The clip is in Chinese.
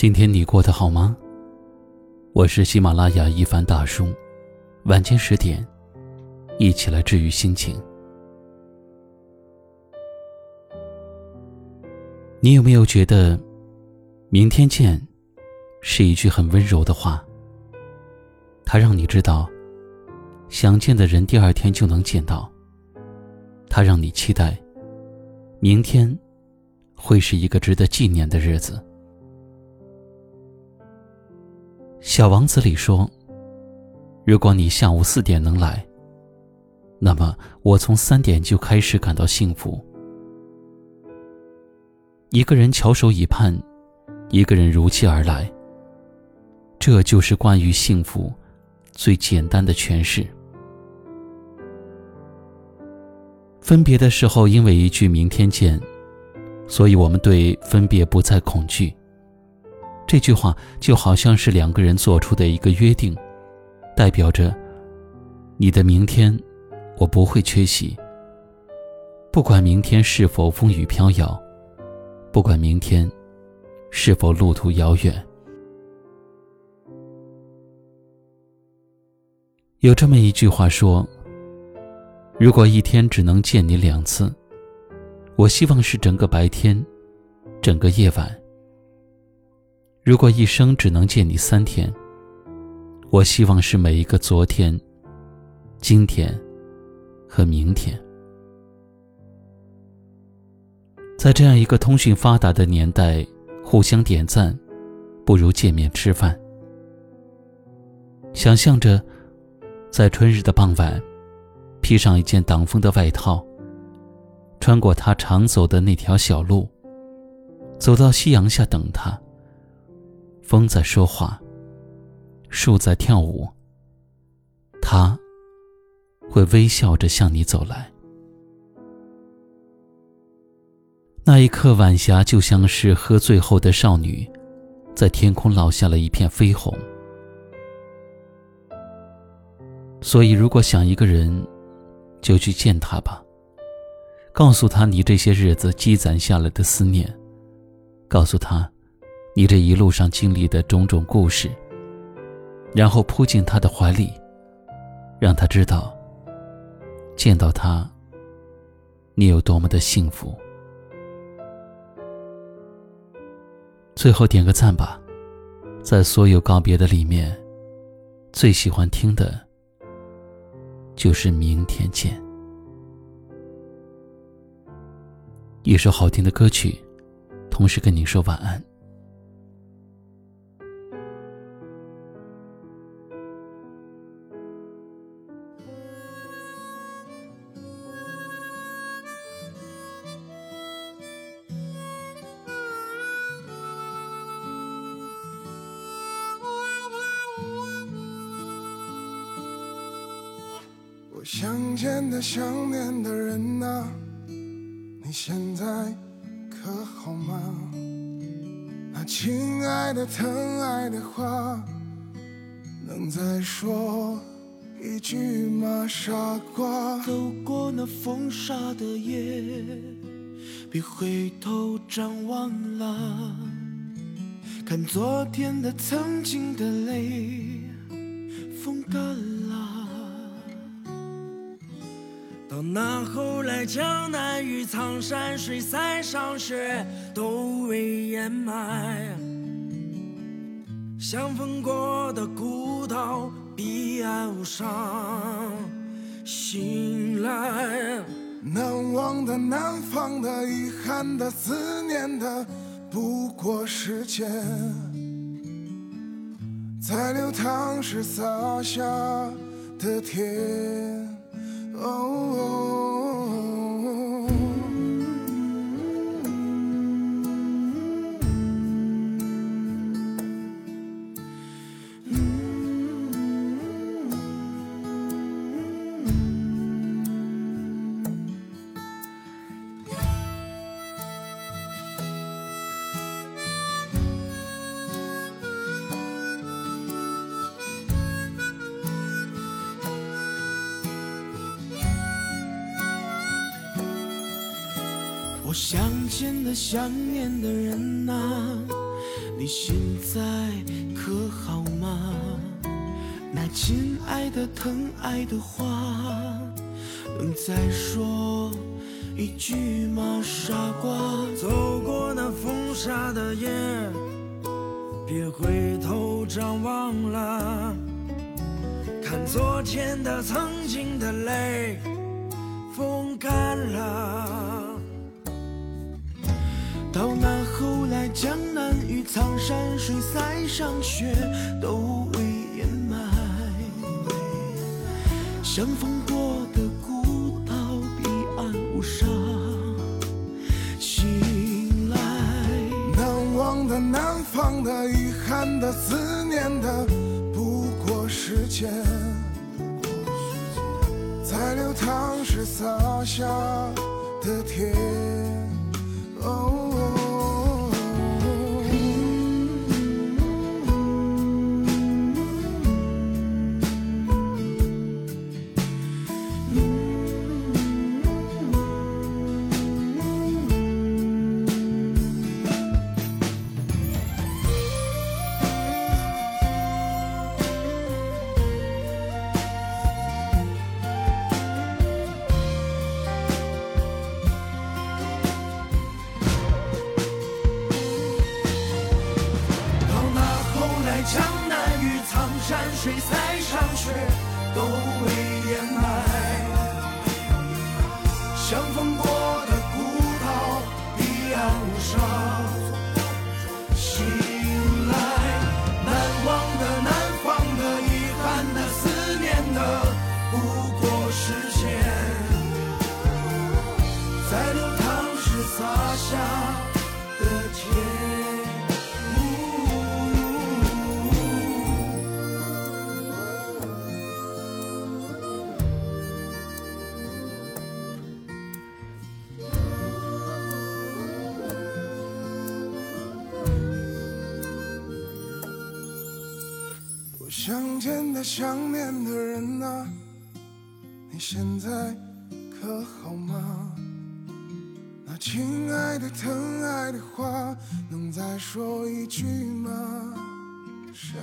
今天你过得好吗？我是喜马拉雅一凡大叔，晚间十点，一起来治愈心情。你有没有觉得“明天见”是一句很温柔的话？它让你知道，想见的人第二天就能见到。它让你期待，明天会是一个值得纪念的日子。小王子里说：“如果你下午四点能来，那么我从三点就开始感到幸福。”一个人翘首以盼，一个人如期而来。这就是关于幸福最简单的诠释。分别的时候，因为一句“明天见”，所以我们对分别不再恐惧。这句话就好像是两个人做出的一个约定，代表着你的明天，我不会缺席。不管明天是否风雨飘摇，不管明天是否路途遥远。有这么一句话说：“如果一天只能见你两次，我希望是整个白天，整个夜晚。”如果一生只能见你三天，我希望是每一个昨天、今天和明天。在这样一个通讯发达的年代，互相点赞不如见面吃饭。想象着，在春日的傍晚，披上一件挡风的外套，穿过他常走的那条小路，走到夕阳下等他。风在说话，树在跳舞。他会微笑着向你走来。那一刻，晚霞就像是喝醉后的少女，在天空落下了一片绯红。所以，如果想一个人，就去见他吧，告诉他你这些日子积攒下来的思念，告诉他。你这一路上经历的种种故事，然后扑进他的怀里，让他知道，见到他，你有多么的幸福。最后点个赞吧，在所有告别的里面，最喜欢听的，就是明天见。一首好听的歌曲，同时跟你说晚安。想见的、想念的人呐，你现在可好吗？那亲爱的、疼爱的话，能再说一句吗？傻瓜，走过那风沙的夜，别回头张望了，看昨天的、曾经的泪，在，江南与苍山水，塞上雪，都未掩埋。相逢过的孤岛，彼岸无伤。醒来，难忘的、难放的、遗憾的、思念的，不过时间在流淌时洒下的甜。我想见的、想念的人啊，你现在可好吗？那亲爱的、疼爱的话，能再说一句吗？傻瓜，走过那风沙的夜，别回头张望了，看昨天的、曾经的泪，风干了。到那后来，江南与苍山水塞上雪，都未掩埋。相逢过的孤岛，彼岸无沙。醒来，难忘的、难放的、遗憾的、思念的，不过时间，在流淌时洒下的甜。哦。在，江南与苍山水塞上雪，都未掩埋。相逢过想见的、想念的人啊，你现在可好吗？那亲爱的、疼爱的话，能再说一句吗？傻